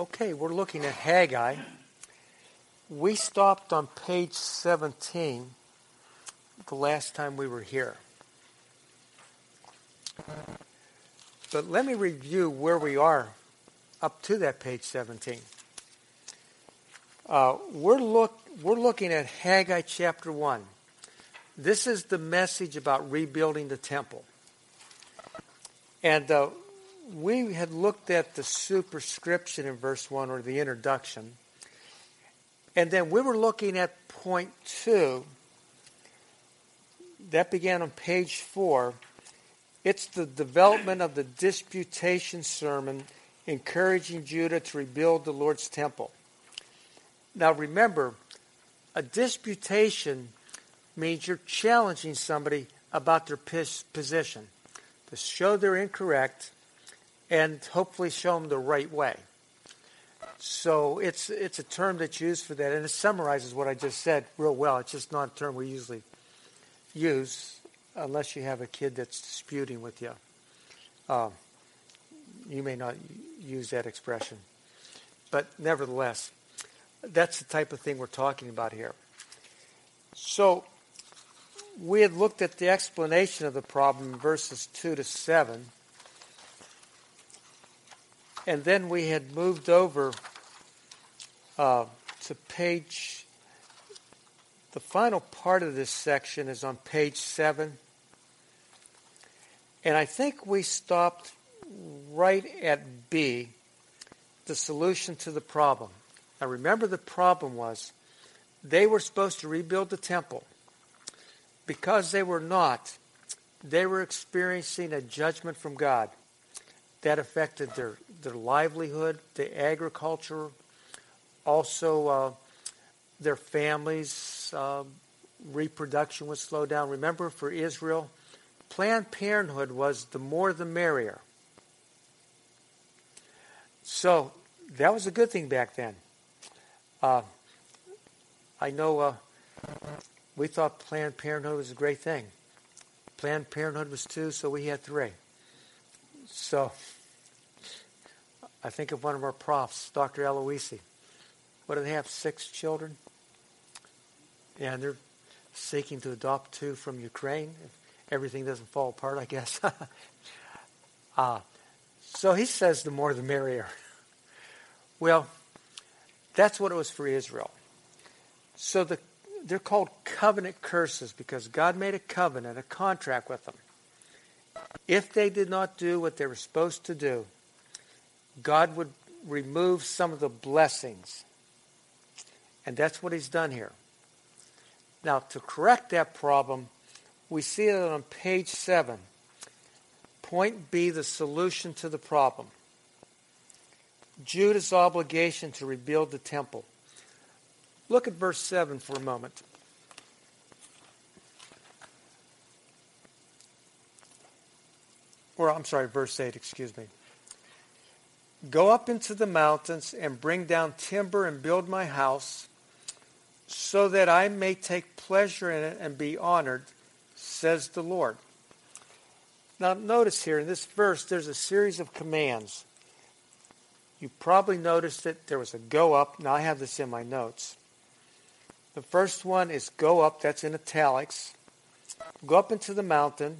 Okay, we're looking at Haggai. We stopped on page 17 the last time we were here. But let me review where we are up to that page 17. Uh, we're, look, we're looking at Haggai chapter 1. This is the message about rebuilding the temple. And uh, we had looked at the superscription in verse 1 or the introduction. And then we were looking at point 2. That began on page 4. It's the development of the disputation sermon encouraging Judah to rebuild the Lord's temple. Now remember, a disputation means you're challenging somebody about their position to show they're incorrect and hopefully show them the right way. So it's it's a term that's used for that, and it summarizes what I just said real well. It's just not a term we usually use unless you have a kid that's disputing with you. Um, you may not use that expression, but nevertheless, that's the type of thing we're talking about here. So we had looked at the explanation of the problem in verses 2 to 7. And then we had moved over uh, to page, the final part of this section is on page 7. And I think we stopped right at B, the solution to the problem. Now remember, the problem was they were supposed to rebuild the temple. Because they were not, they were experiencing a judgment from God that affected their, their livelihood, the agriculture, also uh, their families. Uh, reproduction was slowed down. Remember, for Israel, Planned Parenthood was the more the merrier. So that was a good thing back then. Uh, I know uh, we thought Planned Parenthood was a great thing. Planned Parenthood was two, so we had three. So I think of one of our profs, Dr. Eloisi. What do they have? Six children? And they're seeking to adopt two from Ukraine. If everything doesn't fall apart, I guess. uh, so he says the more the merrier. Well, that's what it was for Israel. So the, they're called covenant curses because God made a covenant, a contract with them. If they did not do what they were supposed to do, God would remove some of the blessings. And that's what he's done here. Now, to correct that problem, we see it on page 7. Point B, the solution to the problem. Judah's obligation to rebuild the temple. Look at verse 7 for a moment. Or, I'm sorry, verse 8, excuse me. Go up into the mountains and bring down timber and build my house, so that I may take pleasure in it and be honored, says the Lord. Now, notice here in this verse, there's a series of commands. You probably noticed that there was a go up. Now, I have this in my notes. The first one is go up, that's in italics. Go up into the mountain.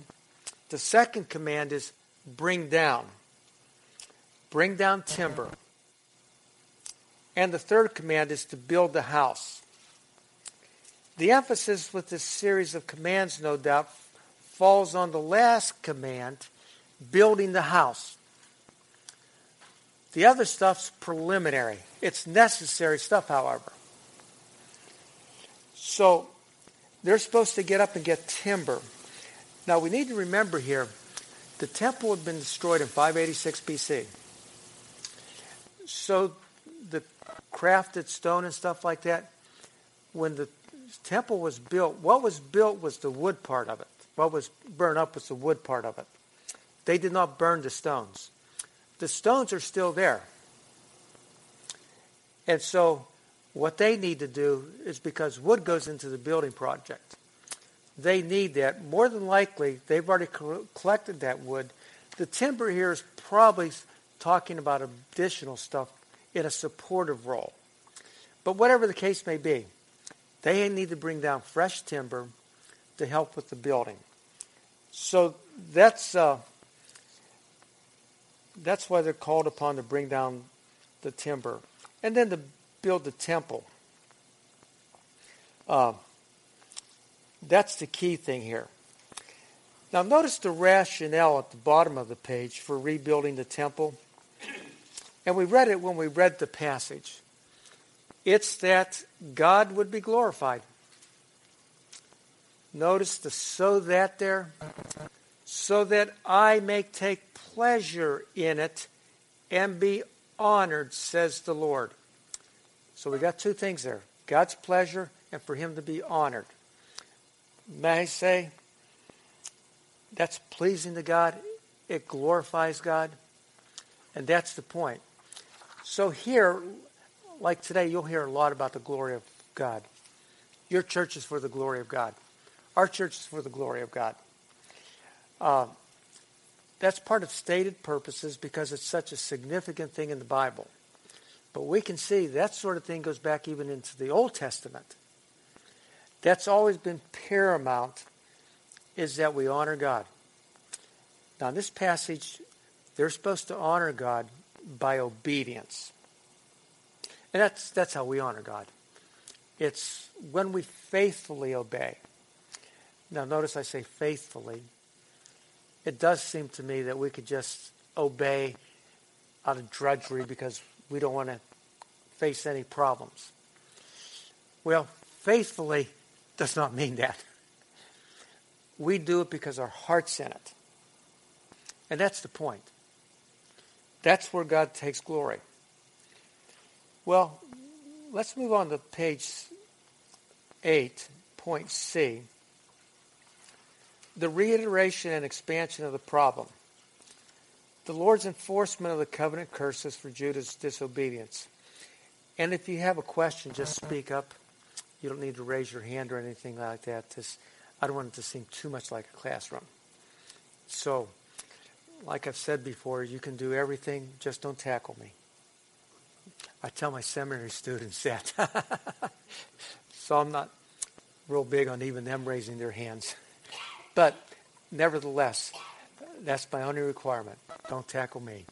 The second command is bring down. Bring down timber. And the third command is to build the house. The emphasis with this series of commands, no doubt, falls on the last command, building the house. The other stuff's preliminary. It's necessary stuff, however. So they're supposed to get up and get timber. Now we need to remember here the temple had been destroyed in 586 BC. So the crafted stone and stuff like that, when the temple was built, what was built was the wood part of it. What was burned up was the wood part of it. They did not burn the stones. The stones are still there. And so what they need to do is because wood goes into the building project. They need that. More than likely, they've already collected that wood. The timber here is probably talking about additional stuff in a supportive role. But whatever the case may be, they need to bring down fresh timber to help with the building. So that's uh, that's why they're called upon to bring down the timber, and then to build the temple. Uh, that's the key thing here. Now, notice the rationale at the bottom of the page for rebuilding the temple. And we read it when we read the passage. It's that God would be glorified. Notice the so that there. So that I may take pleasure in it and be honored, says the Lord. So we got two things there God's pleasure and for Him to be honored. May I say, that's pleasing to God. It glorifies God. And that's the point. So here, like today, you'll hear a lot about the glory of God. Your church is for the glory of God. Our church is for the glory of God. Uh, that's part of stated purposes because it's such a significant thing in the Bible. But we can see that sort of thing goes back even into the Old Testament. That's always been paramount is that we honor God. Now, in this passage, they're supposed to honor God by obedience. And that's, that's how we honor God. It's when we faithfully obey. Now, notice I say faithfully. It does seem to me that we could just obey out of drudgery because we don't want to face any problems. Well, faithfully does not mean that. We do it because our heart's in it. And that's the point. That's where God takes glory. Well, let's move on to page 8, point C. The reiteration and expansion of the problem. The Lord's enforcement of the covenant curses for Judah's disobedience. And if you have a question, just speak up. You don't need to raise your hand or anything like that. Just, I don't want it to seem too much like a classroom. So, like I've said before, you can do everything, just don't tackle me. I tell my seminary students that. so I'm not real big on even them raising their hands. But nevertheless, that's my only requirement. Don't tackle me.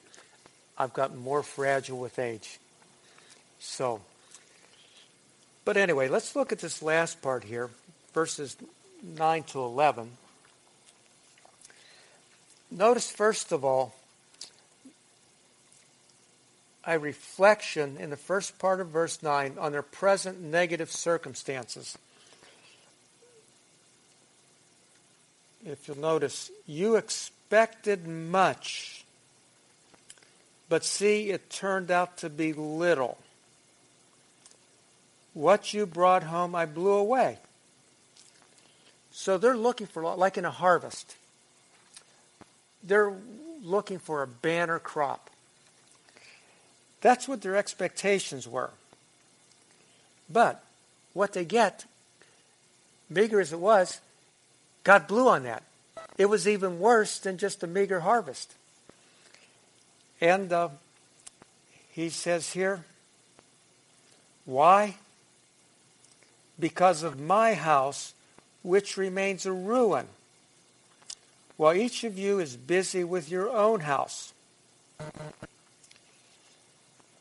I've gotten more fragile with age. So, but anyway, let's look at this last part here, verses 9 to 11. Notice, first of all, a reflection in the first part of verse 9 on their present negative circumstances. If you'll notice, you expected much, but see, it turned out to be little. What you brought home, I blew away. So they're looking for, like in a harvest, they're looking for a banner crop. That's what their expectations were. But what they get, meager as it was, God blew on that. It was even worse than just a meager harvest. And uh, he says here, why? Because of my house, which remains a ruin while each of you is busy with your own house.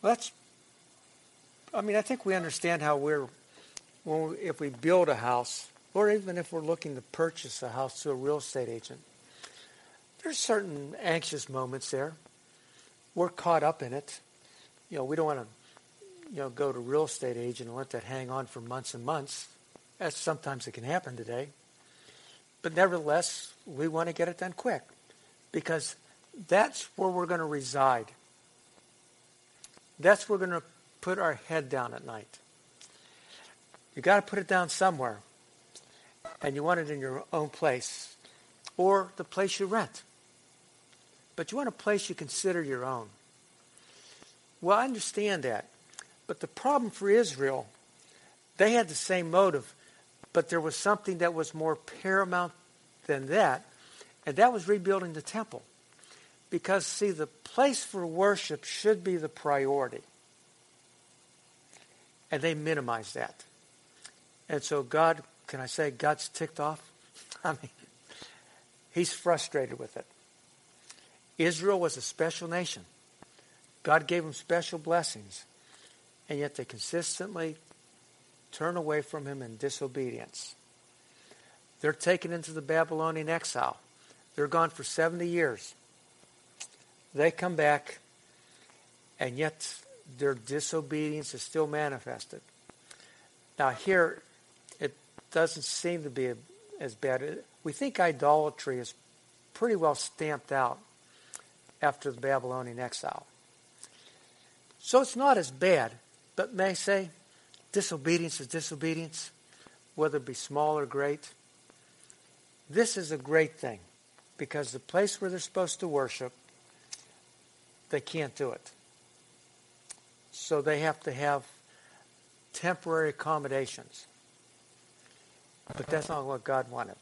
That's, I mean, I think we understand how we're, when we, if we build a house, or even if we're looking to purchase a house to a real estate agent, there's certain anxious moments there. We're caught up in it. You know, we don't want to, you know, go to a real estate agent and let that hang on for months and months. As sometimes it can happen today. But nevertheless, we want to get it done quick because that's where we're going to reside. That's where we're going to put our head down at night. You got to put it down somewhere. And you want it in your own place or the place you rent. But you want a place you consider your own. Well, I understand that. But the problem for Israel, they had the same motive, but there was something that was more paramount than that, and that was rebuilding the temple. Because, see, the place for worship should be the priority. And they minimize that. And so God, can I say God's ticked off? I mean, he's frustrated with it. Israel was a special nation. God gave them special blessings. And yet they consistently turn away from him in disobedience. They're taken into the Babylonian exile. They're gone for 70 years. They come back, and yet their disobedience is still manifested. Now, here, it doesn't seem to be as bad. We think idolatry is pretty well stamped out after the Babylonian exile. So it's not as bad, but may say, disobedience is disobedience, whether it be small or great. This is a great thing because the place where they're supposed to worship, they can't do it. So they have to have temporary accommodations. But that's not what God wanted.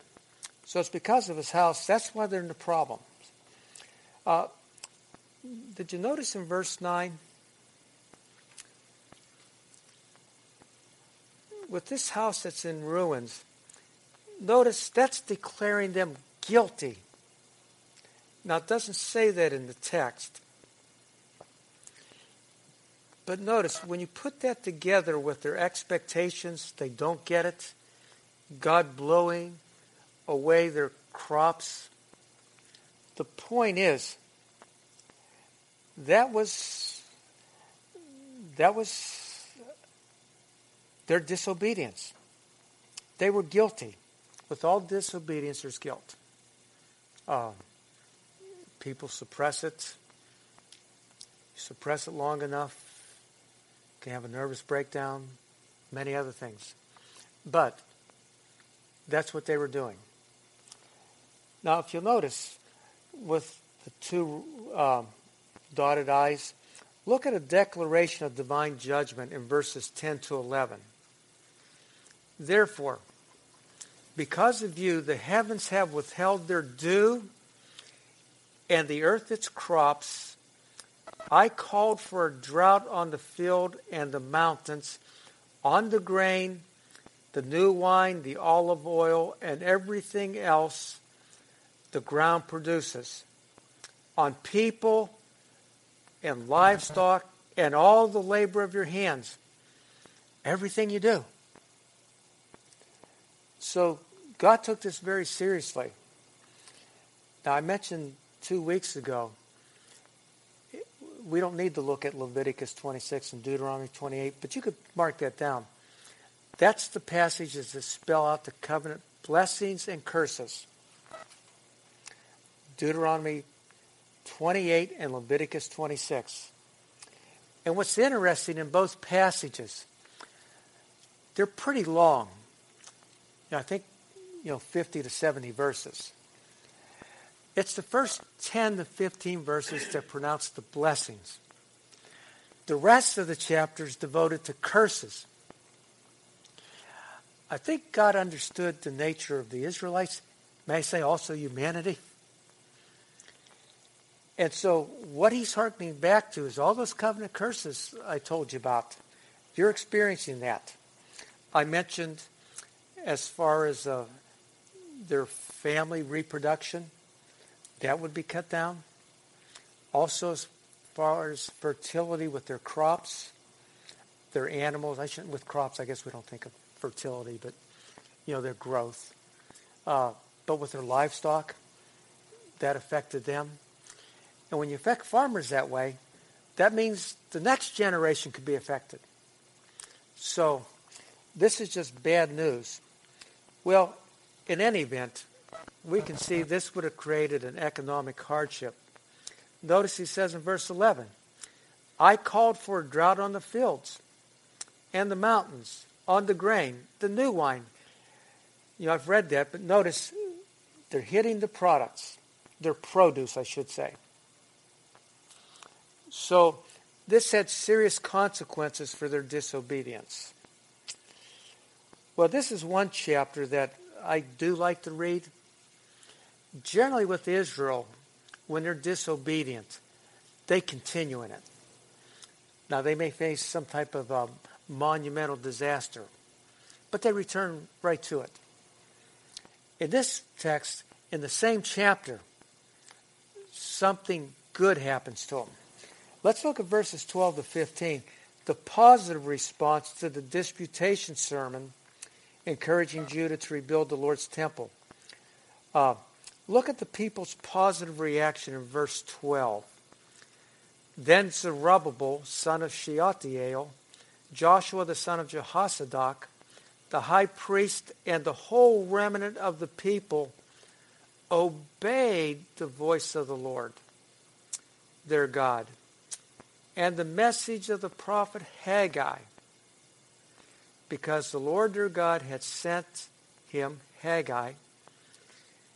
So it's because of his house. That's why they're in the problem. Uh, did you notice in verse 9? With this house that's in ruins, notice that's declaring them guilty. Now, it doesn't say that in the text. But notice, when you put that together with their expectations, they don't get it. God blowing away their crops. The point is, that was that was their disobedience. They were guilty. With all disobedience, there's guilt. Um, people suppress it. You suppress it long enough, you can have a nervous breakdown, many other things. But that's what they were doing. Now, if you'll notice, with the two um, dotted I's, look at a declaration of divine judgment in verses 10 to 11. Therefore, because of you, the heavens have withheld their dew, and the earth its crops. I called for a drought on the field and the mountains, on the grain, the new wine, the olive oil, and everything else the ground produces, on people and livestock and all the labor of your hands. Everything you do. So God took this very seriously. Now, I mentioned two weeks ago, we don't need to look at Leviticus 26 and Deuteronomy 28, but you could mark that down. That's the passages that spell out the covenant blessings and curses. Deuteronomy 28 and Leviticus 26. And what's interesting in both passages, they're pretty long. You know, I think, you know, 50 to 70 verses. It's the first 10 to 15 verses that pronounce the blessings. The rest of the chapter is devoted to curses. I think God understood the nature of the Israelites, may I say also humanity. And so, what he's harkening back to is all those covenant curses I told you about. You're experiencing that. I mentioned as far as uh, their family reproduction, that would be cut down. Also, as far as fertility with their crops, their animals, I shouldn't, with crops, I guess we don't think of fertility, but, you know, their growth. Uh, but with their livestock, that affected them. And when you affect farmers that way, that means the next generation could be affected. So, this is just bad news. Well, in any event, we can see this would have created an economic hardship. Notice he says in verse 11, I called for a drought on the fields and the mountains, on the grain, the new wine. You know, I've read that, but notice they're hitting the products, their produce, I should say. So this had serious consequences for their disobedience. Well, this is one chapter that I do like to read. Generally, with Israel, when they're disobedient, they continue in it. Now, they may face some type of um, monumental disaster. But they return right to it. In this text, in the same chapter, something good happens to them. Let's look at verses 12 to 15. The positive response to the disputation sermon encouraging Judah to rebuild the Lord's temple. Uh, look at the people's positive reaction in verse 12. Then Zerubbabel, son of Shealtiel, Joshua the son of Jehozadak, the high priest, and the whole remnant of the people obeyed the voice of the Lord, their God, and the message of the prophet Haggai, because the Lord their God had sent him, Haggai,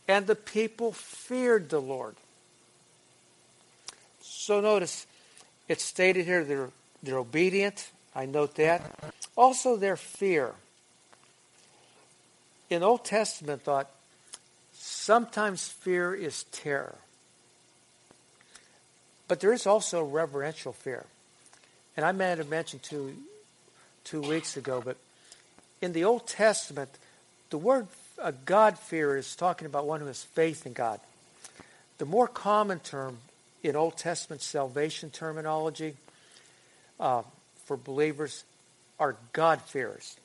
and the people feared the Lord. So notice, it's stated here they're, they're obedient. I note that. Also, their fear. In Old Testament thought, sometimes fear is terror. But there is also reverential fear. And I might have mentioned two, two weeks ago, but in the Old Testament, the word a God fear is talking about one who has faith in God. The more common term in Old Testament salvation terminology uh, for believers are God fears.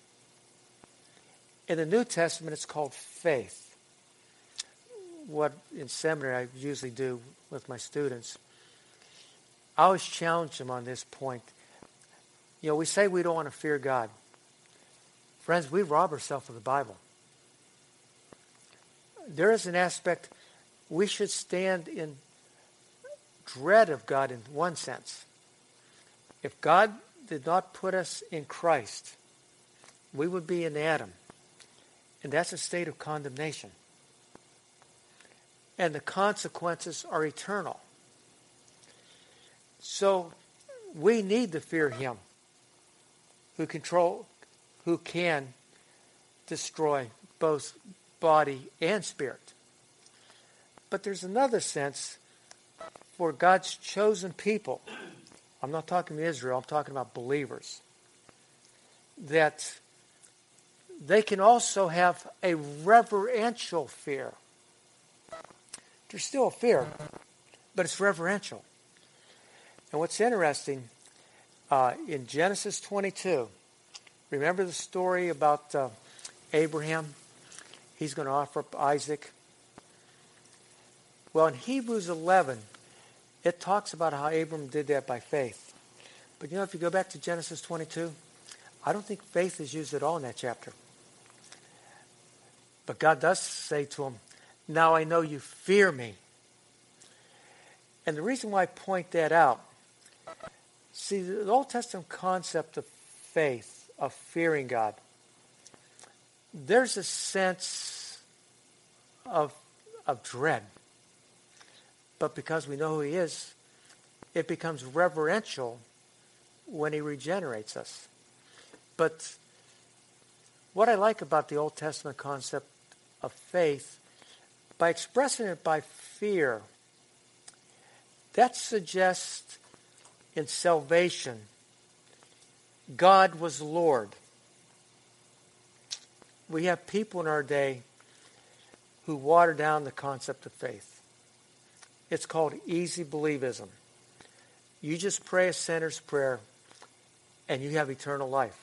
In the New Testament, it's called faith. What in seminary I usually do with my students, I always challenge them on this point. You know, we say we don't want to fear God. Friends, we rob ourselves of the Bible. There is an aspect we should stand in dread of God in one sense. If God did not put us in Christ, we would be in Adam. And that's a state of condemnation. And the consequences are eternal. So we need to fear him who control who can destroy both body and spirit. But there's another sense for God's chosen people, I'm not talking to Israel, I'm talking about believers, that they can also have a reverential fear. There's still a fear, but it's reverential. And what's interesting, uh, in Genesis 22, remember the story about uh, Abraham? He's going to offer up Isaac. Well, in Hebrews 11, it talks about how Abram did that by faith. But you know, if you go back to Genesis 22, I don't think faith is used at all in that chapter. But God does say to him, Now I know you fear me. And the reason why I point that out, see, the Old Testament concept of faith, of fearing God, there's a sense of, of dread. But because we know who He is, it becomes reverential when He regenerates us. But what I like about the Old Testament concept of faith, by expressing it by fear, that suggests in salvation, God was Lord. We have people in our day who water down the concept of faith. It's called easy believism. You just pray a sinner's prayer and you have eternal life.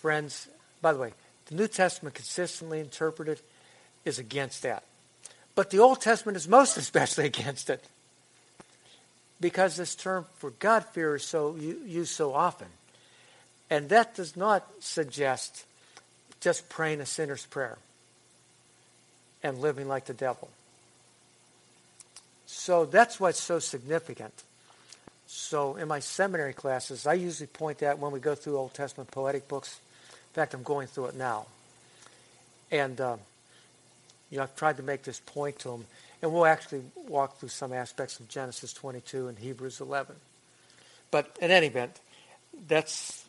Friends, by the way, the New Testament consistently interpreted is against that. But the Old Testament is most especially against it. Because this term for God fear is so used so often. And that does not suggest just praying a sinner's prayer and living like the devil. So that's what's so significant. So in my seminary classes, I usually point that when we go through Old Testament poetic books. In fact, I'm going through it now. And, uh, you know, I've tried to make this point to them. And we'll actually walk through some aspects of Genesis 22 and Hebrews 11. But in any event, that's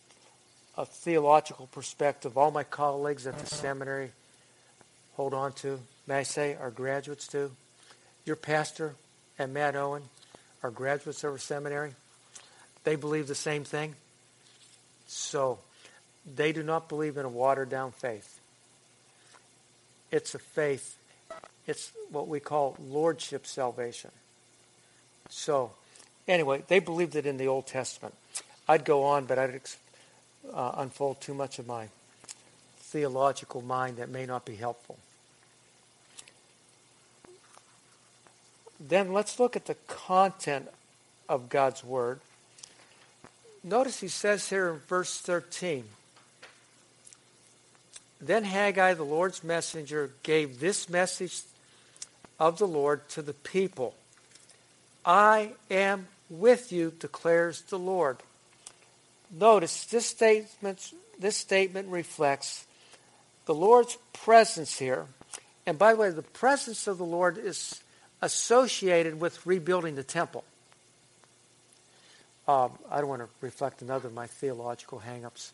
a theological perspective all my colleagues at the uh-huh. seminary hold on to. May I say, our graduates do. Your pastor and Matt Owen are graduates of our seminary. They believe the same thing. So they do not believe in a watered down faith. It's a faith, it's what we call lordship salvation. So, anyway, they believed it in the Old Testament. I'd go on, but I'd uh, unfold too much of my theological mind that may not be helpful. Then let's look at the content of God's Word. Notice he says here in verse 13 Then Haggai, the Lord's messenger, gave this message of the Lord to the people I am with you, declares the Lord. Notice this statement, this statement reflects the Lord's presence here. And by the way, the presence of the Lord is associated with rebuilding the temple. Um, I don't want to reflect another of my theological hangups.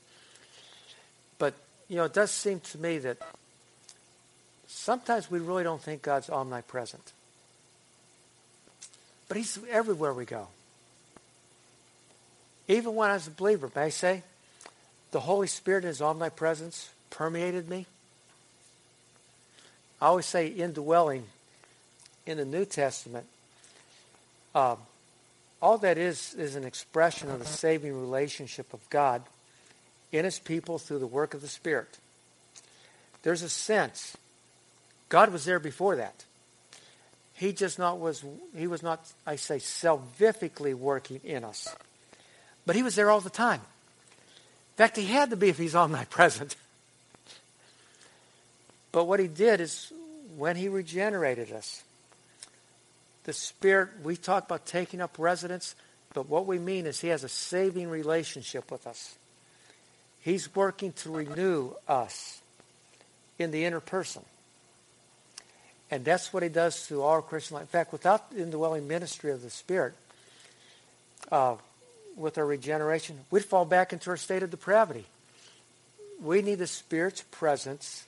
You know, it does seem to me that sometimes we really don't think God's omnipresent. But He's everywhere we go. Even when I was a believer, may I say, the Holy Spirit in His omnipresence permeated me. I always say indwelling in the New Testament. Um, all that is is an expression of the saving relationship of God in his people through the work of the Spirit. There's a sense God was there before that. He just not was he was not I say salvifically working in us. But he was there all the time. In fact, he had to be if he's omnipresent. But what he did is when he regenerated us, the Spirit, we talk about taking up residence, but what we mean is He has a saving relationship with us. He's working to renew us in the inner person. And that's what He does through our Christian life. In fact, without the indwelling ministry of the Spirit, uh, with our regeneration, we'd fall back into our state of depravity. We need the Spirit's presence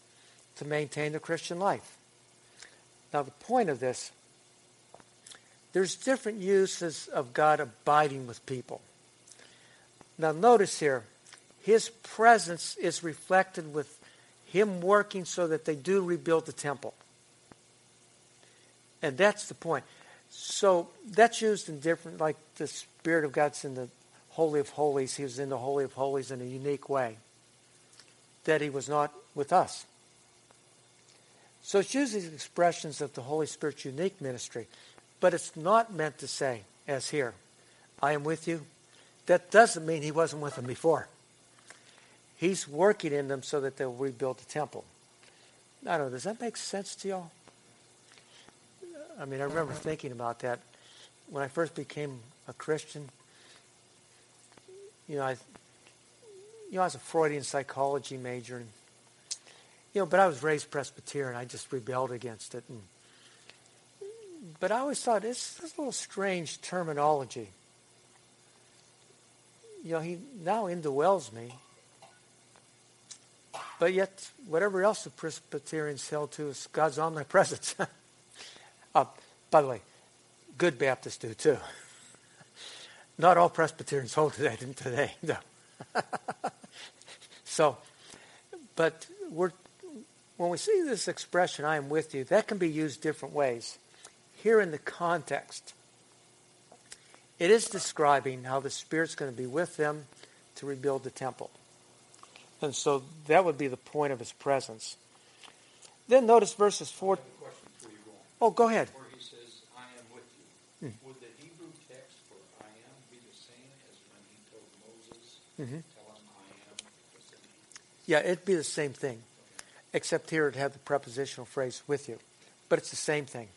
to maintain the Christian life. Now, the point of this there's different uses of God abiding with people. Now, notice here, his presence is reflected with him working so that they do rebuild the temple. And that's the point. So that's used in different, like the Spirit of God's in the Holy of Holies. He was in the Holy of Holies in a unique way that he was not with us. So it's used expressions of the Holy Spirit's unique ministry. But it's not meant to say, as here, I am with you. That doesn't mean he wasn't with them before. He's working in them so that they'll rebuild the temple. I don't know, does that make sense to y'all? I mean, I remember thinking about that when I first became a Christian. You know, I, you know, I was a Freudian psychology major, and, you know, but I was raised Presbyterian. I just rebelled against it, and but I always thought it's, a little strange terminology. You know, he now indwells me. But yet, whatever else the Presbyterians held to is God's omnipresence. uh, by the way, good Baptists do too. Not all Presbyterians hold to that today, no. so, but we're, when we see this expression, I am with you, that can be used different ways here in the context, it is describing how the Spirit's going to be with them to rebuild the temple. And so that would be the point of his presence. Then notice verses 4. Oh, go ahead. Where he says, I am with you. Hmm. Would the Hebrew text for I am be the same as when he told Moses, mm-hmm. tell him I am? Yeah, it'd be the same thing. Except here it had the prepositional phrase with you. But it's the same thing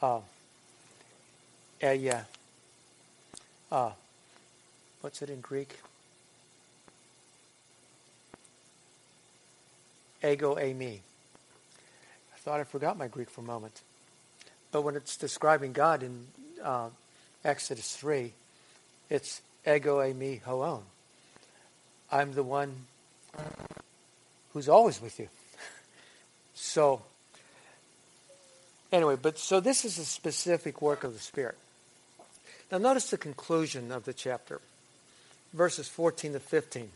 uh, a, uh, what's it in Greek? Ego eimi. I thought I forgot my Greek for a moment. But when it's describing God in uh, Exodus 3, it's ego eimi hoon. I'm the one who's always with you. so Anyway, but so this is a specific work of the Spirit. Now, notice the conclusion of the chapter. verses 14 to 15.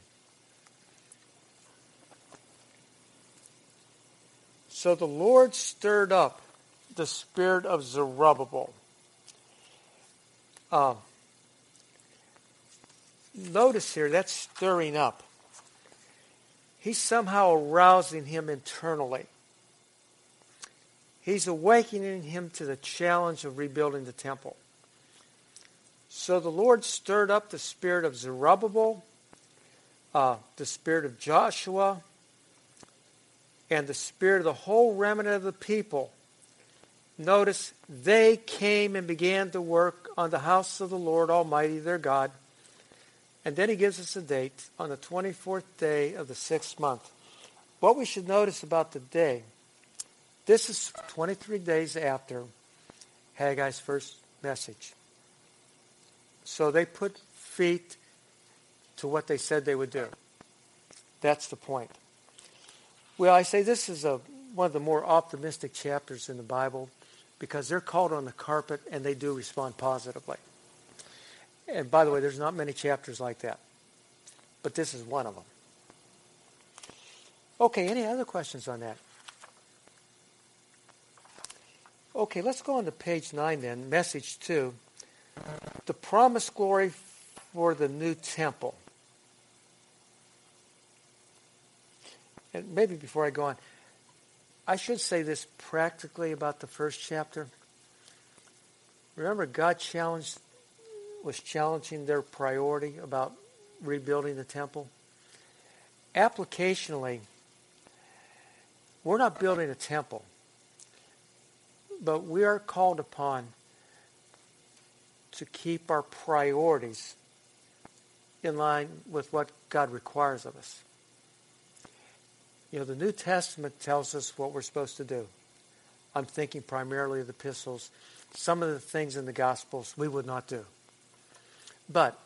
So the Lord stirred up the spirit of Zerubbabel. Uh, notice here, that's stirring up. He's somehow arousing him internally. He's awakening him to the challenge of rebuilding the temple. So the Lord stirred up the spirit of Zerubbabel, uh, the spirit of Joshua, and the spirit of the whole remnant of the people. Notice they came and began to work on the house of the Lord Almighty their God. And then he gives us a date on the 24th day of the sixth month. What we should notice about the day, this is 23 days after Haggai's first message. So they put feet to what they said they would do. That's the point. Well, I say this is a, one of the more optimistic chapters in the Bible because they're called on the carpet and they do respond positively. And by the way, there's not many chapters like that. But this is one of them. Okay, any other questions on that? Okay, let's go on to page 9 then, message 2. The promised glory for the new temple. And maybe before I go on, I should say this practically about the first chapter. Remember, God challenged was challenging their priority about rebuilding the temple. Applicationally, we're not building a temple, but we are called upon to keep our priorities in line with what God requires of us. You know, the New Testament tells us what we're supposed to do. I'm thinking primarily of the epistles. Some of the things in the Gospels we would not do. But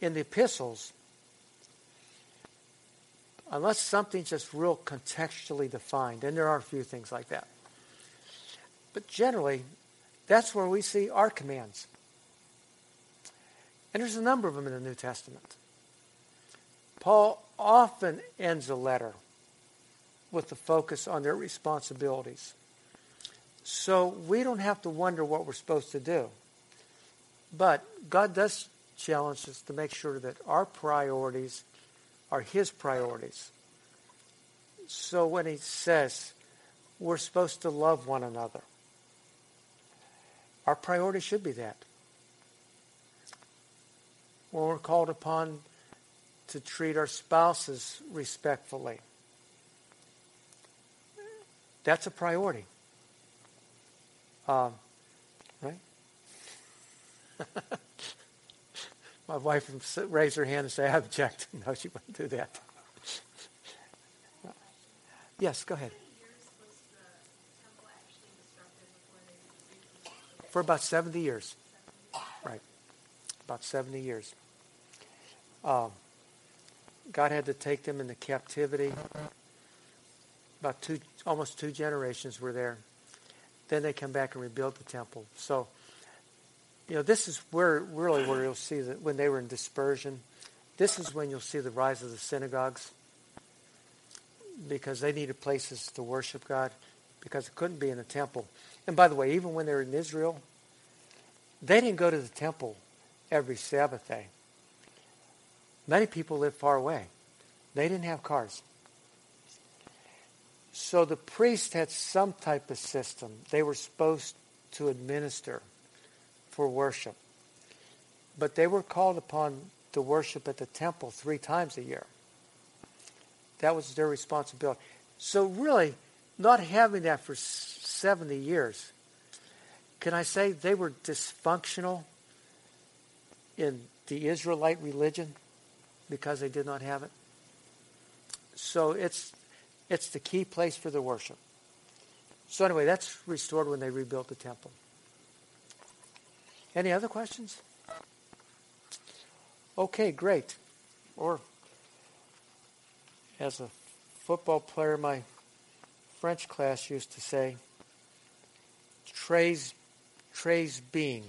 in the epistles, unless something's just real contextually defined, and there are a few things like that. But generally, that's where we see our commands. And there's a number of them in the New Testament. Paul often ends a letter with the focus on their responsibilities. So we don't have to wonder what we're supposed to do. But God does challenge us to make sure that our priorities are His priorities. So when He says we're supposed to love one another, our priority should be that. When we're called upon to treat our spouses respectfully, that's a priority. Um, right? My wife would raise her hand and say, I object. No, she wouldn't do that. yes, go ahead. For about 70 years. Right. About 70 years. Um, God had to take them into captivity. About two, almost two generations were there. Then they come back and rebuild the temple. So, you know, this is where really where you'll see that when they were in dispersion, this is when you'll see the rise of the synagogues because they needed places to worship God because it couldn't be in the temple. And by the way, even when they were in Israel, they didn't go to the temple every Sabbath day. Many people lived far away. They didn't have cars. So the priest had some type of system they were supposed to administer for worship. But they were called upon to worship at the temple three times a year. That was their responsibility. So really, not having that for 70 years, can I say they were dysfunctional in the Israelite religion because they did not have it? So it's it's the key place for the worship. So anyway, that's restored when they rebuilt the temple. Any other questions? Okay, great. Or as a football player, my French class used to say, "Trays, trays being."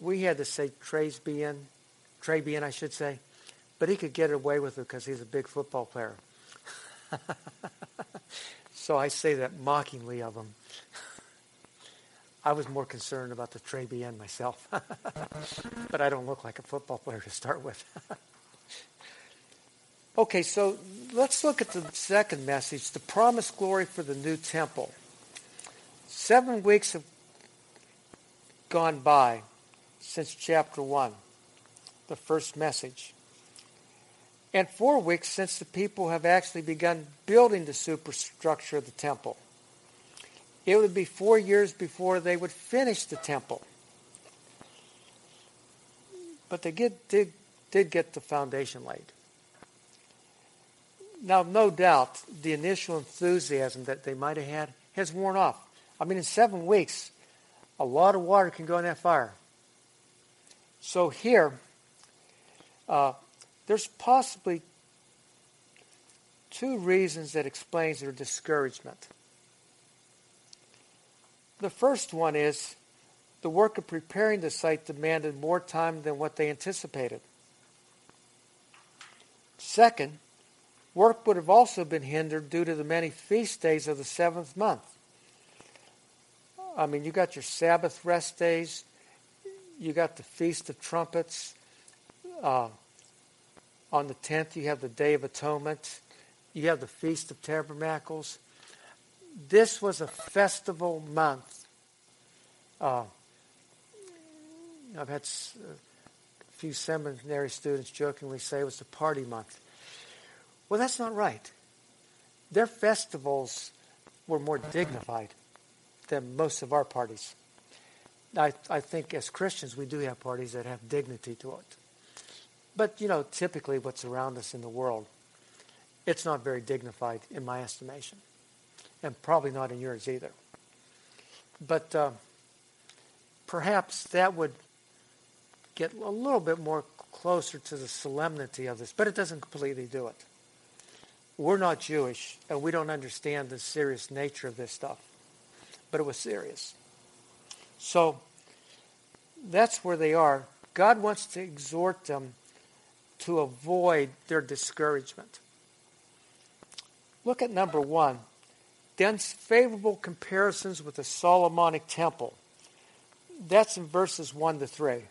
We had to say "trays bien," Trabian, I should say, but he could get away with it because he's a big football player. so I say that mockingly of him. I was more concerned about the Trabian myself, but I don't look like a football player to start with. okay, so let's look at the second message the promised glory for the new temple. Seven weeks have gone by since chapter 1, the first message. And four weeks since the people have actually begun building the superstructure of the temple. It would be four years before they would finish the temple. But they get, did, did get the foundation laid. Now, no doubt, the initial enthusiasm that they might have had has worn off. I mean, in seven weeks, a lot of water can go in that fire. So here, uh, there's possibly two reasons that explains their discouragement. The first one is the work of preparing the site demanded more time than what they anticipated. Second, work would have also been hindered due to the many feast days of the seventh month. I mean, you got your Sabbath rest days, you got the Feast of Trumpets. Uh, on the 10th, you have the Day of Atonement. You have the Feast of Tabernacles. This was a festival month. Uh, I've had a few seminary students jokingly say it was a party month. Well, that's not right. Their festivals were more dignified than most of our parties. I, I think as Christians, we do have parties that have dignity to it. But, you know, typically what's around us in the world, it's not very dignified in my estimation. And probably not in yours either. But uh, perhaps that would get a little bit more closer to the solemnity of this, but it doesn't completely do it. We're not Jewish, and we don't understand the serious nature of this stuff but it was serious. So that's where they are. God wants to exhort them to avoid their discouragement. Look at number one. Dense favorable comparisons with the Solomonic temple. That's in verses 1 to 3.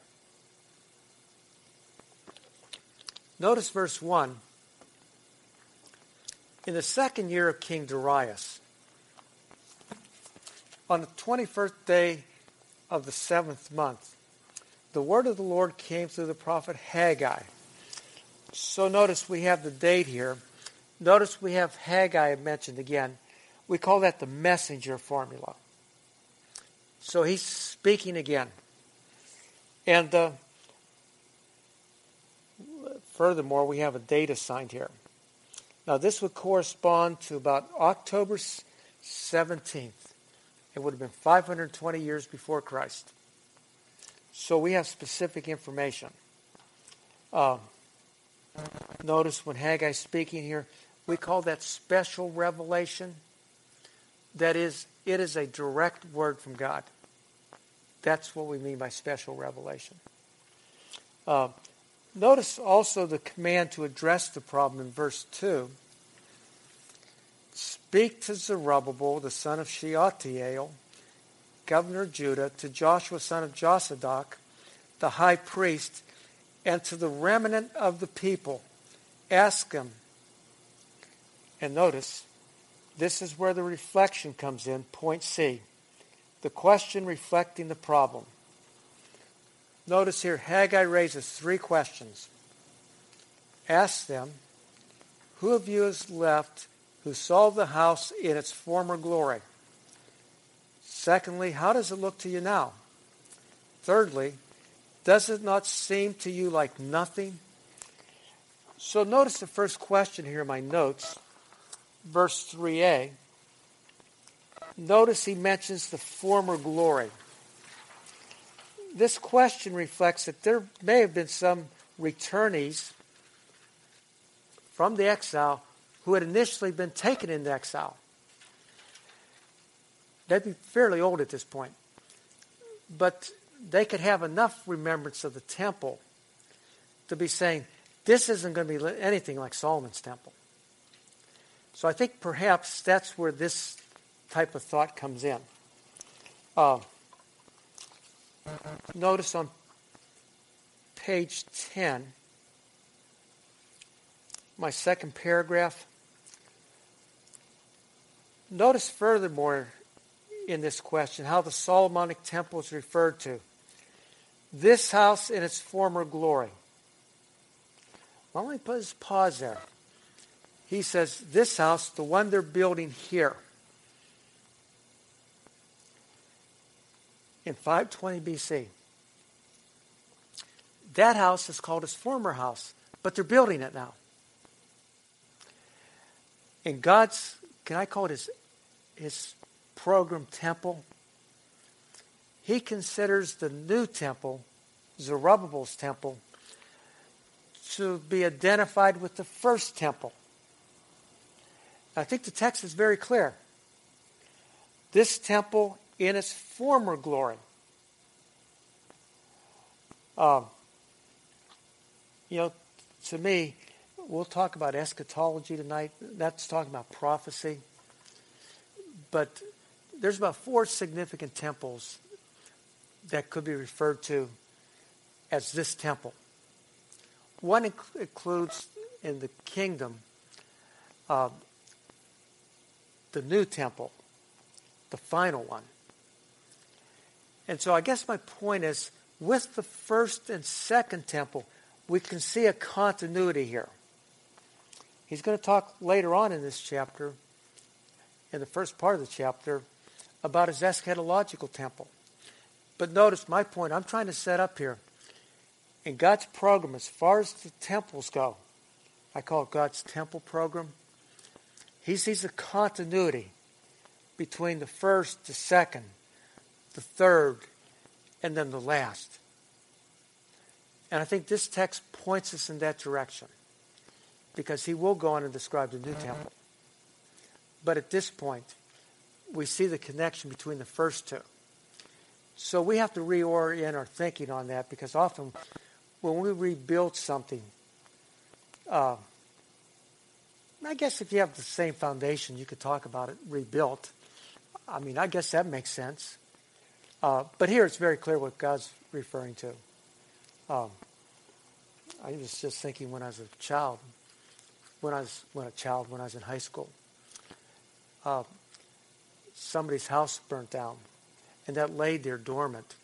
Notice verse 1. In the second year of King Darius, on the 21st day of the seventh month, the word of the Lord came through the prophet Haggai. So notice we have the date here. Notice we have Haggai mentioned again. We call that the messenger formula. So he's speaking again. And uh, furthermore, we have a date assigned here. Now, this would correspond to about October 17th. It would have been 520 years before Christ. So we have specific information. Uh, notice when Haggai's speaking here, we call that special revelation. That is, it is a direct word from God. That's what we mean by special revelation. Uh, notice also the command to address the problem in verse 2 Speak to Zerubbabel, the son of Shealtiel, governor of Judah, to Joshua, son of Josadak, the high priest, and to the remnant of the people. Ask them. And notice, this is where the reflection comes in, point C. The question reflecting the problem. Notice here, Haggai raises three questions. Ask them, Who of you is left who saw the house in its former glory. Secondly, how does it look to you now? Thirdly, does it not seem to you like nothing? So notice the first question here in my notes, verse 3a. Notice he mentions the former glory. This question reflects that there may have been some returnees from the exile who had initially been taken into exile. They'd be fairly old at this point. But they could have enough remembrance of the temple to be saying, this isn't going to be anything like Solomon's temple. So I think perhaps that's where this type of thought comes in. Uh, notice on page 10, my second paragraph. Notice furthermore in this question how the Solomonic temple is referred to. This house in its former glory. Well, let me put this pause there. He says, This house, the one they're building here, in 520 BC. That house is called his former house, but they're building it now. And God's, can I call it his, his program temple? He considers the new temple, Zerubbabel's temple, to be identified with the first temple. I think the text is very clear. This temple in its former glory. Um, you know, to me, we'll talk about eschatology tonight. That's talking about prophecy. But there's about four significant temples that could be referred to as this temple. One inc- includes in the kingdom uh, the new temple, the final one. And so I guess my point is with the first and second temple, we can see a continuity here. He's going to talk later on in this chapter, in the first part of the chapter, about his eschatological temple. But notice my point I'm trying to set up here. In God's program, as far as the temples go, I call it God's temple program. He sees a continuity between the first, the second, the third, and then the last. And I think this text points us in that direction because he will go on and describe the new temple. But at this point, we see the connection between the first two. So we have to reorient our thinking on that because often when we rebuild something, uh, I guess if you have the same foundation, you could talk about it rebuilt. I mean, I guess that makes sense. Uh, but here it's very clear what God's referring to. Um, I was just thinking when I was a child, when I was when a child, when I was in high school, uh, somebody's house burnt down, and that laid there dormant.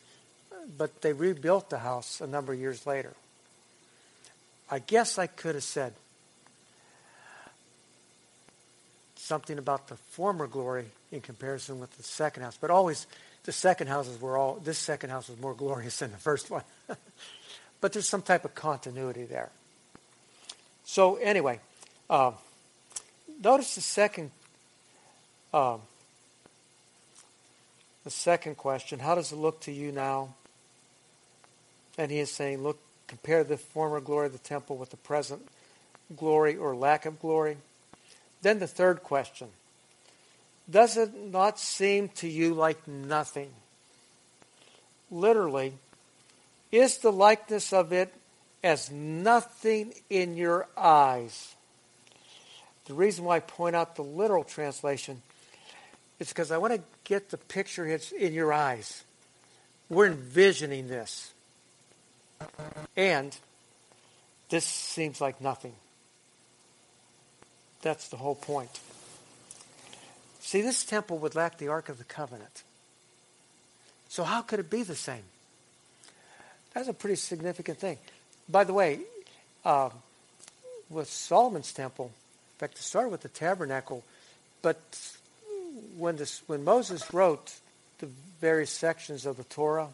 But they rebuilt the house a number of years later. I guess I could have said, something about the former glory in comparison with the second house. But always, the second houses were all, this second house was more glorious than the first one. but there's some type of continuity there. So, anyway, uh, notice the second. Uh, the second question, how does it look to you now? And he is saying, look, compare the former glory of the temple with the present glory or lack of glory. Then the third question Does it not seem to you like nothing? Literally, is the likeness of it as nothing in your eyes? The reason why I point out the literal translation is because I want to get the picture in your eyes. We're envisioning this. And this seems like nothing. That's the whole point. See, this temple would lack the Ark of the Covenant. So, how could it be the same? That's a pretty significant thing. By the way, uh, with Solomon's temple, in fact, it started with the tabernacle, but when, this, when Moses wrote the various sections of the Torah,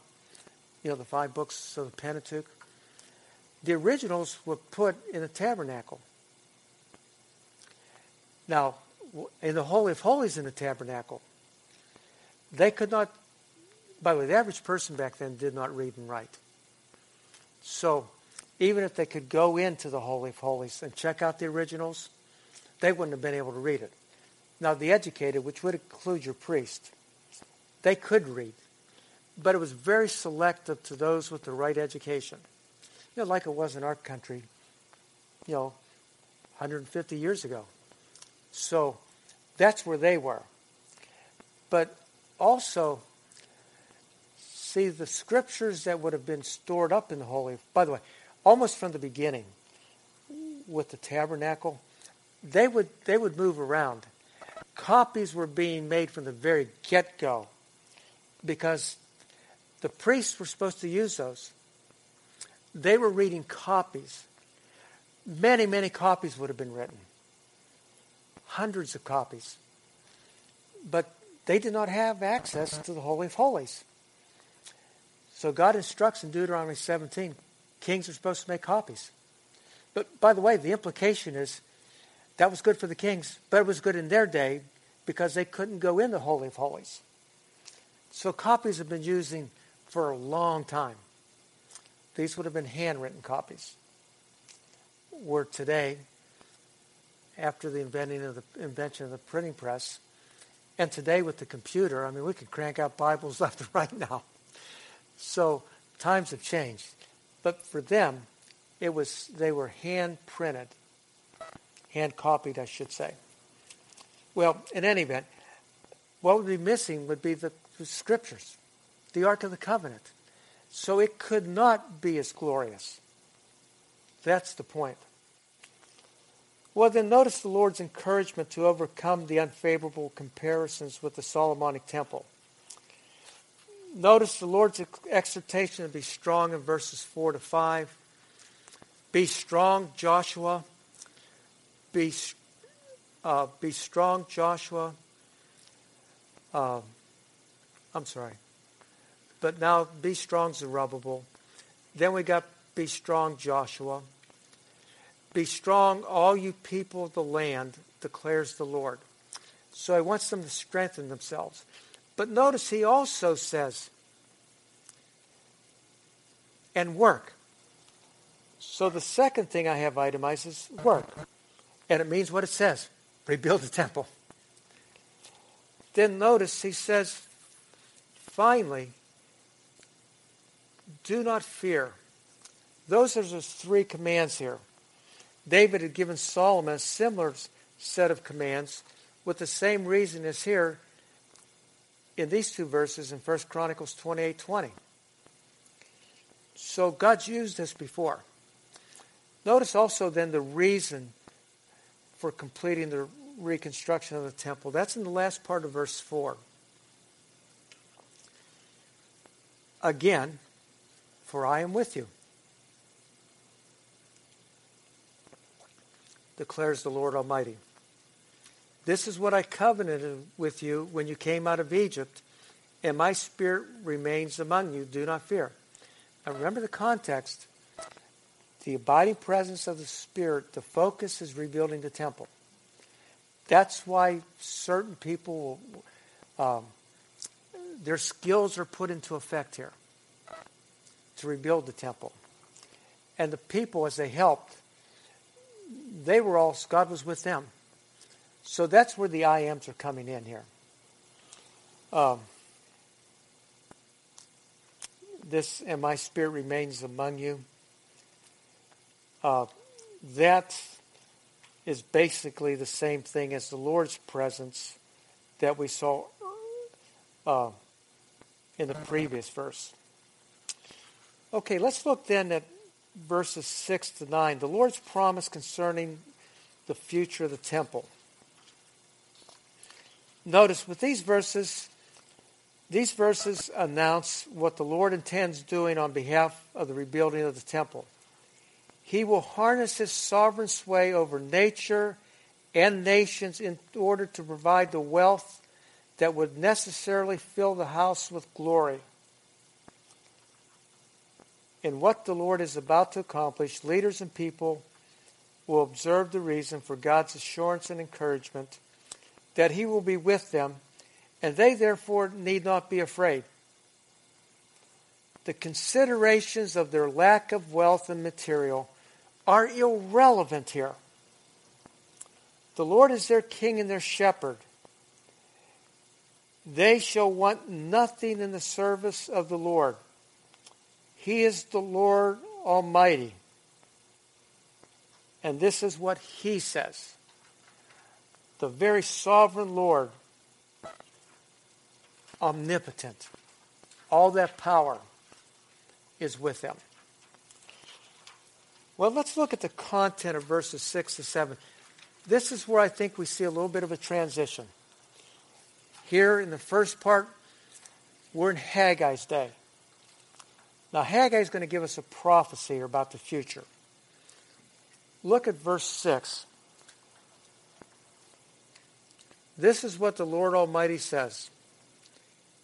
you know, the five books of the Pentateuch, the originals were put in the tabernacle. Now, in the Holy of Holies in the tabernacle, they could not, by the way, the average person back then did not read and write. So, even if they could go into the Holy of Holies and check out the originals, they wouldn't have been able to read it. Now, the educated, which would include your priest, they could read, but it was very selective to those with the right education. you know, like it was in our country, you know, 150 years ago. So that's where they were. But also, see, the scriptures that would have been stored up in the Holy, by the way, almost from the beginning with the tabernacle, they would, they would move around. Copies were being made from the very get go because the priests were supposed to use those. They were reading copies. Many, many copies would have been written. Hundreds of copies. But they did not have access to the Holy of Holies. So God instructs in Deuteronomy 17 kings are supposed to make copies. But by the way, the implication is that was good for the kings, but it was good in their day because they couldn't go in the Holy of Holies. So copies have been using for a long time. These would have been handwritten copies. Where today, after the inventing of the invention of the printing press, and today with the computer, I mean, we can crank out Bibles left and right now. So times have changed. But for them, it was they were hand printed, hand copied, I should say. Well, in any event, what would be missing would be the, the scriptures the Ark of the Covenant. So it could not be as glorious. That's the point. Well, then notice the Lord's encouragement to overcome the unfavorable comparisons with the Solomonic temple. Notice the Lord's exhortation to be strong in verses 4 to 5. Be strong, Joshua. Be, uh, be strong, Joshua. Uh, I'm sorry. But now be strong, Zerubbabel. Then we got be strong, Joshua. Be strong, all you people of the land, declares the Lord. So he wants them to strengthen themselves. But notice he also says, and work. So the second thing I have itemized is work. And it means what it says rebuild the temple. Then notice he says, finally, do not fear. Those are the three commands here. David had given Solomon a similar set of commands with the same reason as here in these two verses in 1 Chronicles 28 20. So God's used this before. Notice also then the reason for completing the reconstruction of the temple. That's in the last part of verse 4. Again, for I am with you. Declares the Lord Almighty. This is what I covenanted with you when you came out of Egypt, and my spirit remains among you. Do not fear. Now remember the context. The abiding presence of the Spirit, the focus is rebuilding the temple. That's why certain people, um, their skills are put into effect here to rebuild the temple. And the people, as they helped, they were all, God was with them. So that's where the I ams are coming in here. Um, this, and my spirit remains among you. Uh, that is basically the same thing as the Lord's presence that we saw uh, in the previous verse. Okay, let's look then at verses 6 to 9. The Lord's promise concerning the future of the temple. Notice with these verses, these verses announce what the Lord intends doing on behalf of the rebuilding of the temple. He will harness his sovereign sway over nature and nations in order to provide the wealth that would necessarily fill the house with glory in what the Lord is about to accomplish, leaders and people will observe the reason for God's assurance and encouragement that He will be with them, and they therefore need not be afraid. The considerations of their lack of wealth and material are irrelevant here. The Lord is their king and their shepherd. They shall want nothing in the service of the Lord. He is the Lord Almighty. And this is what he says the very sovereign Lord, omnipotent, all that power is with him. Well, let's look at the content of verses 6 to 7. This is where I think we see a little bit of a transition. Here in the first part, we're in Haggai's day. Now, Haggai is going to give us a prophecy about the future. Look at verse 6. This is what the Lord Almighty says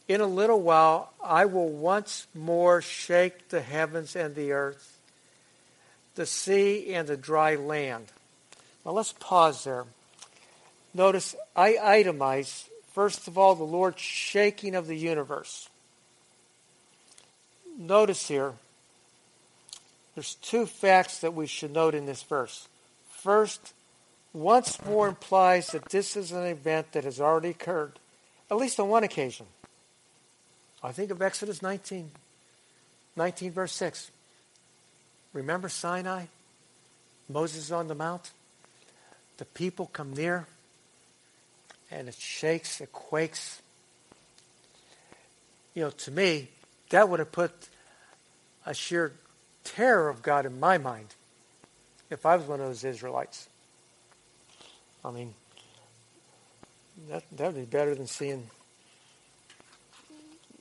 In a little while, I will once more shake the heavens and the earth, the sea and the dry land. Now, let's pause there. Notice I itemize, first of all, the Lord's shaking of the universe. Notice here, there's two facts that we should note in this verse. First, once more implies that this is an event that has already occurred, at least on one occasion. I think of Exodus 19, 19 verse 6. Remember Sinai? Moses on the mount? The people come near, and it shakes, it quakes. You know, to me, that would have put a sheer terror of God in my mind if I was one of those Israelites. I mean, that would be better than seeing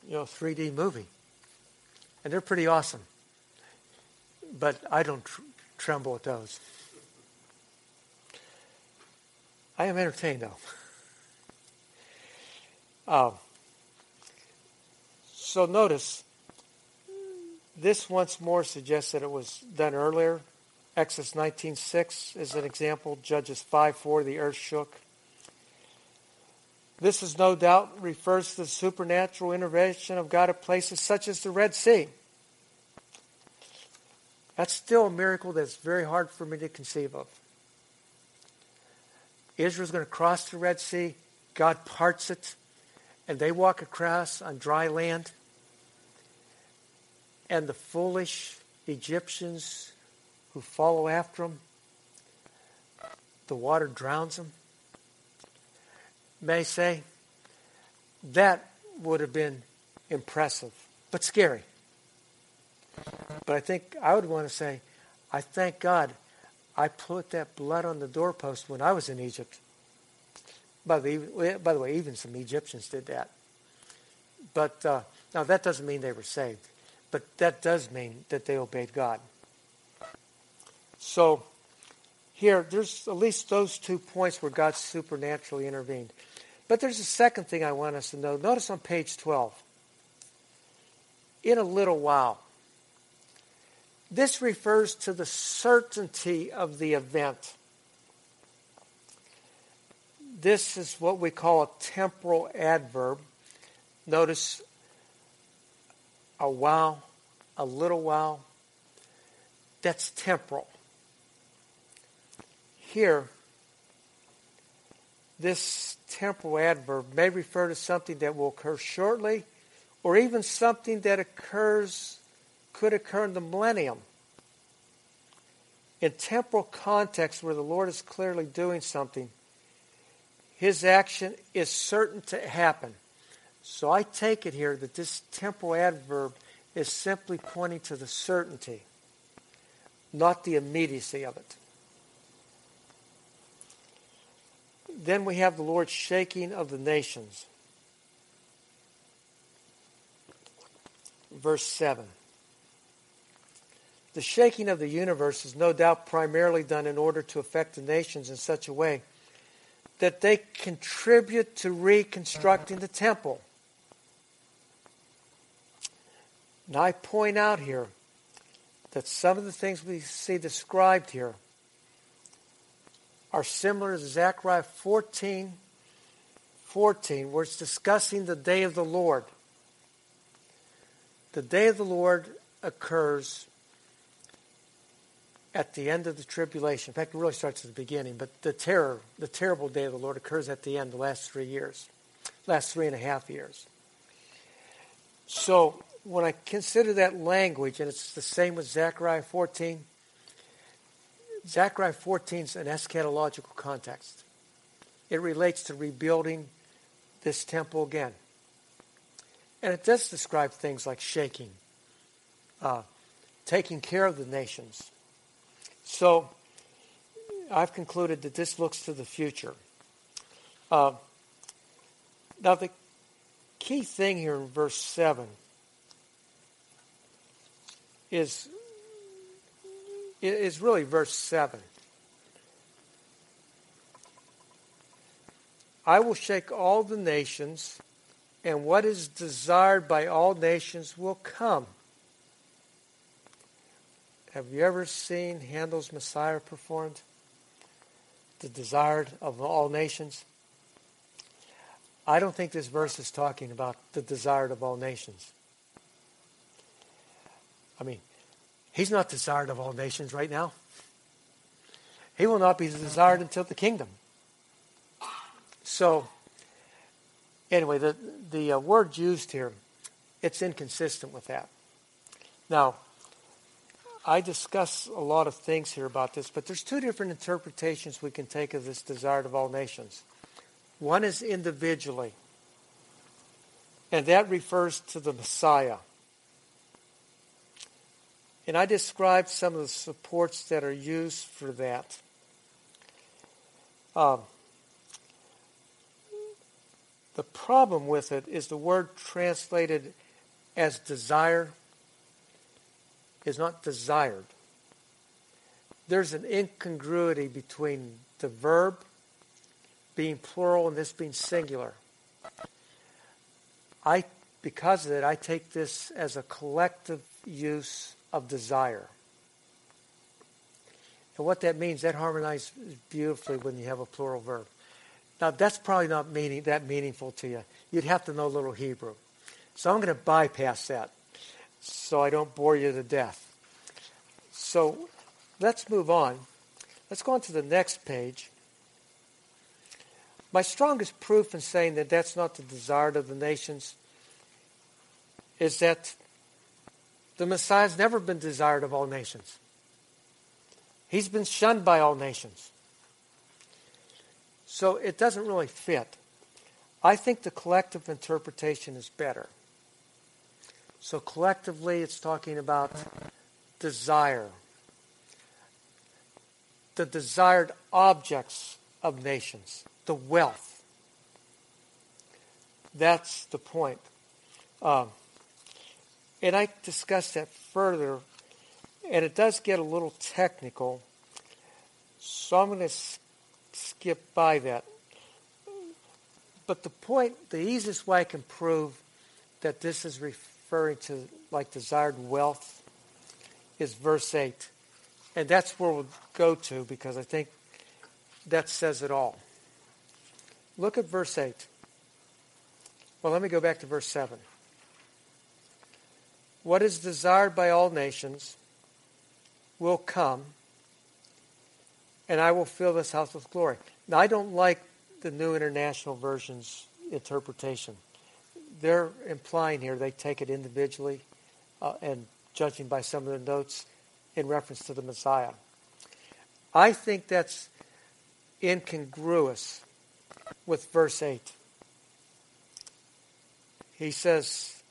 you know a 3D movie, and they're pretty awesome. But I don't tr- tremble at those. I am entertained though. Uh, so notice this once more suggests that it was done earlier. Exodus 19:6 is an example. Judges 5:4, the earth shook. This is no doubt refers to the supernatural intervention of God at places such as the Red Sea. That's still a miracle that's very hard for me to conceive of. Israel's going to cross the Red Sea, God parts it, and they walk across on dry land and the foolish Egyptians who follow after them, the water drowns them, may say, that would have been impressive, but scary. But I think I would want to say, I thank God I put that blood on the doorpost when I was in Egypt. By the, by the way, even some Egyptians did that. But uh, now that doesn't mean they were saved. But that does mean that they obeyed God. So here, there's at least those two points where God supernaturally intervened. But there's a second thing I want us to know. Notice on page 12. In a little while. This refers to the certainty of the event. This is what we call a temporal adverb. Notice a while, a little while, that's temporal. Here, this temporal adverb may refer to something that will occur shortly or even something that occurs could occur in the millennium. In temporal context where the Lord is clearly doing something, his action is certain to happen. So I take it here that this temporal adverb is simply pointing to the certainty, not the immediacy of it. Then we have the Lord's shaking of the nations. Verse 7. The shaking of the universe is no doubt primarily done in order to affect the nations in such a way that they contribute to reconstructing the temple. Now, I point out here that some of the things we see described here are similar to Zechariah 14 14, where it's discussing the day of the Lord. The day of the Lord occurs at the end of the tribulation. In fact, it really starts at the beginning, but the terror, the terrible day of the Lord occurs at the end, the last three years, last three and a half years. So when I consider that language, and it's the same with Zechariah 14, Zechariah 14 is an eschatological context. It relates to rebuilding this temple again. And it does describe things like shaking, uh, taking care of the nations. So I've concluded that this looks to the future. Uh, now, the key thing here in verse 7 is, is really verse 7. I will shake all the nations, and what is desired by all nations will come. Have you ever seen Handel's Messiah performed? The desired of all nations? I don't think this verse is talking about the desired of all nations. I mean, he's not desired of all nations right now. He will not be desired until the kingdom. So, anyway, the, the uh, word used here, it's inconsistent with that. Now, I discuss a lot of things here about this, but there's two different interpretations we can take of this desire of all nations. One is individually, and that refers to the Messiah. And I described some of the supports that are used for that. Um, the problem with it is the word translated as desire is not desired. There's an incongruity between the verb being plural and this being singular. I, because of that, I take this as a collective use of desire. And what that means, that harmonizes beautifully when you have a plural verb. Now, that's probably not meaning, that meaningful to you. You'd have to know a little Hebrew. So I'm going to bypass that so I don't bore you to death. So let's move on. Let's go on to the next page. My strongest proof in saying that that's not the desire of the nations is that the Messiah has never been desired of all nations. He's been shunned by all nations. So it doesn't really fit. I think the collective interpretation is better. So collectively, it's talking about desire, the desired objects of nations, the wealth. That's the point. Um, and I discussed that further, and it does get a little technical. So I'm going to skip by that. But the point, the easiest way I can prove that this is referring to like desired wealth is verse 8. And that's where we'll go to because I think that says it all. Look at verse 8. Well, let me go back to verse 7. What is desired by all nations will come and I will fill this house with glory. Now, I don't like the New International Version's interpretation. They're implying here they take it individually, uh, and judging by some of the notes in reference to the Messiah. I think that's incongruous with verse 8. He says,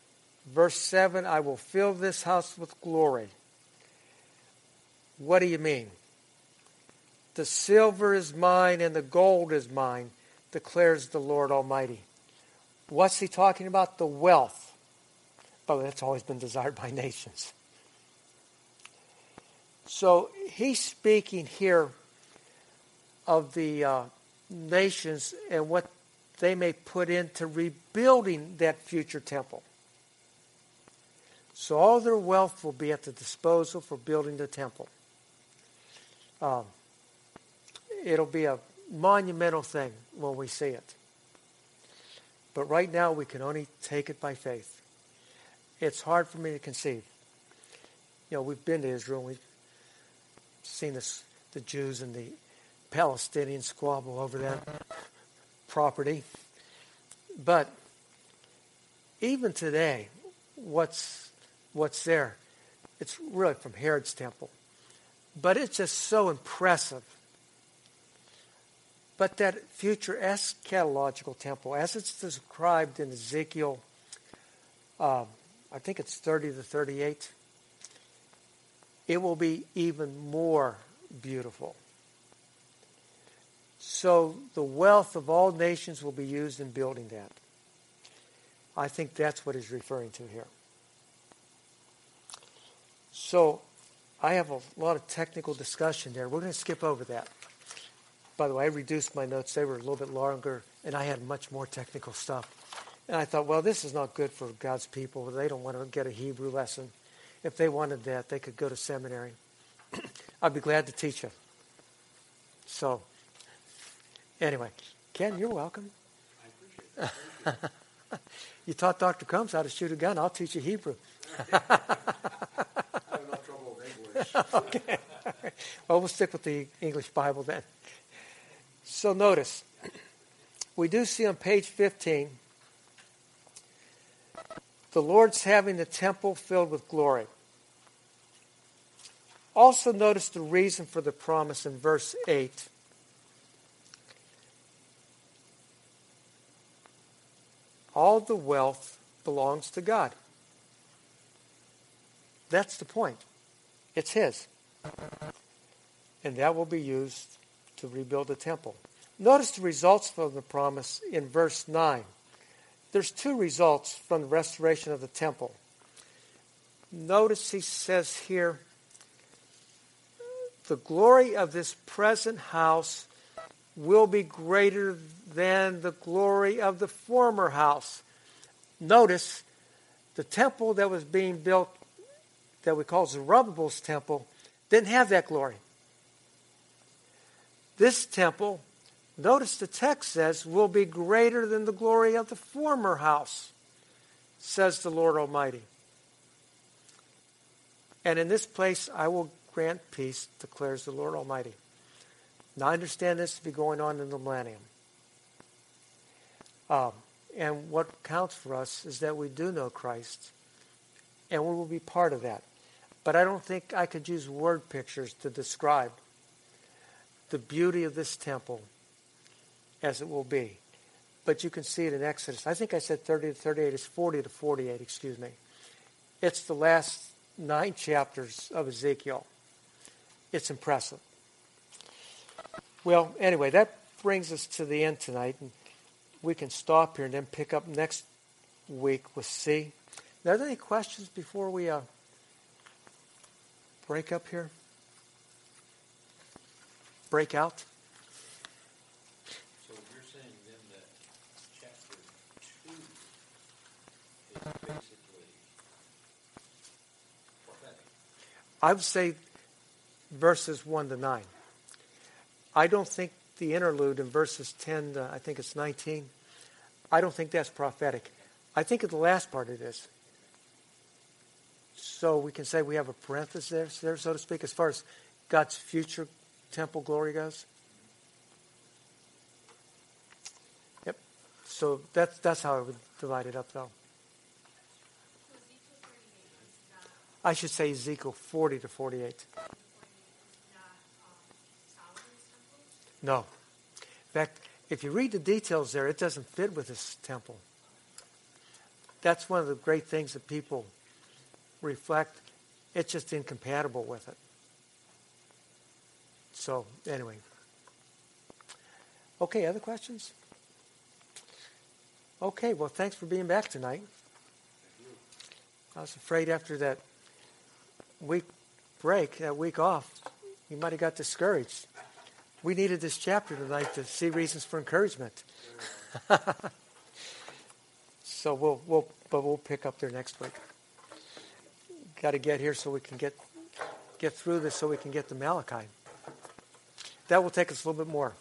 verse 7 I will fill this house with glory. What do you mean? The silver is mine and the gold is mine, declares the Lord Almighty. What's he talking about? The wealth. But that's always been desired by nations. So he's speaking here of the uh, nations and what they may put into rebuilding that future temple. So all their wealth will be at the disposal for building the temple. Um, it'll be a monumental thing when we see it. But right now, we can only take it by faith. It's hard for me to conceive. You know, we've been to Israel. and We've seen this, the Jews and the Palestinians squabble over that property. But even today, what's what's there. It's really from Herod's temple. But it's just so impressive. But that future eschatological temple, as it's described in Ezekiel, um, I think it's 30 to 38, it will be even more beautiful. So the wealth of all nations will be used in building that. I think that's what he's referring to here. So I have a lot of technical discussion there. We're going to skip over that. By the way, I reduced my notes. They were a little bit longer, and I had much more technical stuff. And I thought, well, this is not good for God's people. They don't want to get a Hebrew lesson. If they wanted that, they could go to seminary. I'd be glad to teach you. So, anyway, Ken, you're welcome. I appreciate it. you taught Dr. Combs how to shoot a gun. I'll teach you Hebrew. I have no trouble with English. okay. Well, we'll stick with the English Bible then. So notice, we do see on page 15 the Lord's having the temple filled with glory. Also, notice the reason for the promise in verse 8. All the wealth belongs to God. That's the point. It's His. And that will be used to rebuild the temple. Notice the results from the promise in verse 9. There's two results from the restoration of the temple. Notice he says here, the glory of this present house will be greater than the glory of the former house. Notice the temple that was being built, that we call Zerubbabel's temple, didn't have that glory. This temple, notice the text says, will be greater than the glory of the former house, says the Lord Almighty. And in this place I will grant peace, declares the Lord Almighty. Now I understand this to be going on in the millennium. Um, and what counts for us is that we do know Christ, and we will be part of that. But I don't think I could use word pictures to describe the beauty of this temple as it will be. But you can see it in Exodus. I think I said 30 to 38. It's 40 to 48, excuse me. It's the last nine chapters of Ezekiel. It's impressive. Well, anyway, that brings us to the end tonight. And we can stop here and then pick up next week with C. Are there any questions before we uh, break up here? Break out? So you're saying then that chapter two is basically prophetic. I would say verses 1 to 9. I don't think the interlude in verses 10 to, I think it's 19, I don't think that's prophetic. I think of the last part it is. So we can say we have a parenthesis there, so to speak, as far as God's future temple glory goes. Yep. So that's that's how I would divide it up, though. I should say Ezekiel 40 to 48. No. In fact, if you read the details there, it doesn't fit with this temple. That's one of the great things that people reflect. It's just incompatible with it. So, anyway. Okay, other questions? Okay, well, thanks for being back tonight. I was afraid after that week break, that week off, you might have got discouraged. We needed this chapter tonight to see reasons for encouragement. so we'll, we'll, but we'll pick up there next week. Got to get here so we can get get through this, so we can get to Malachi. That will take us a little bit more.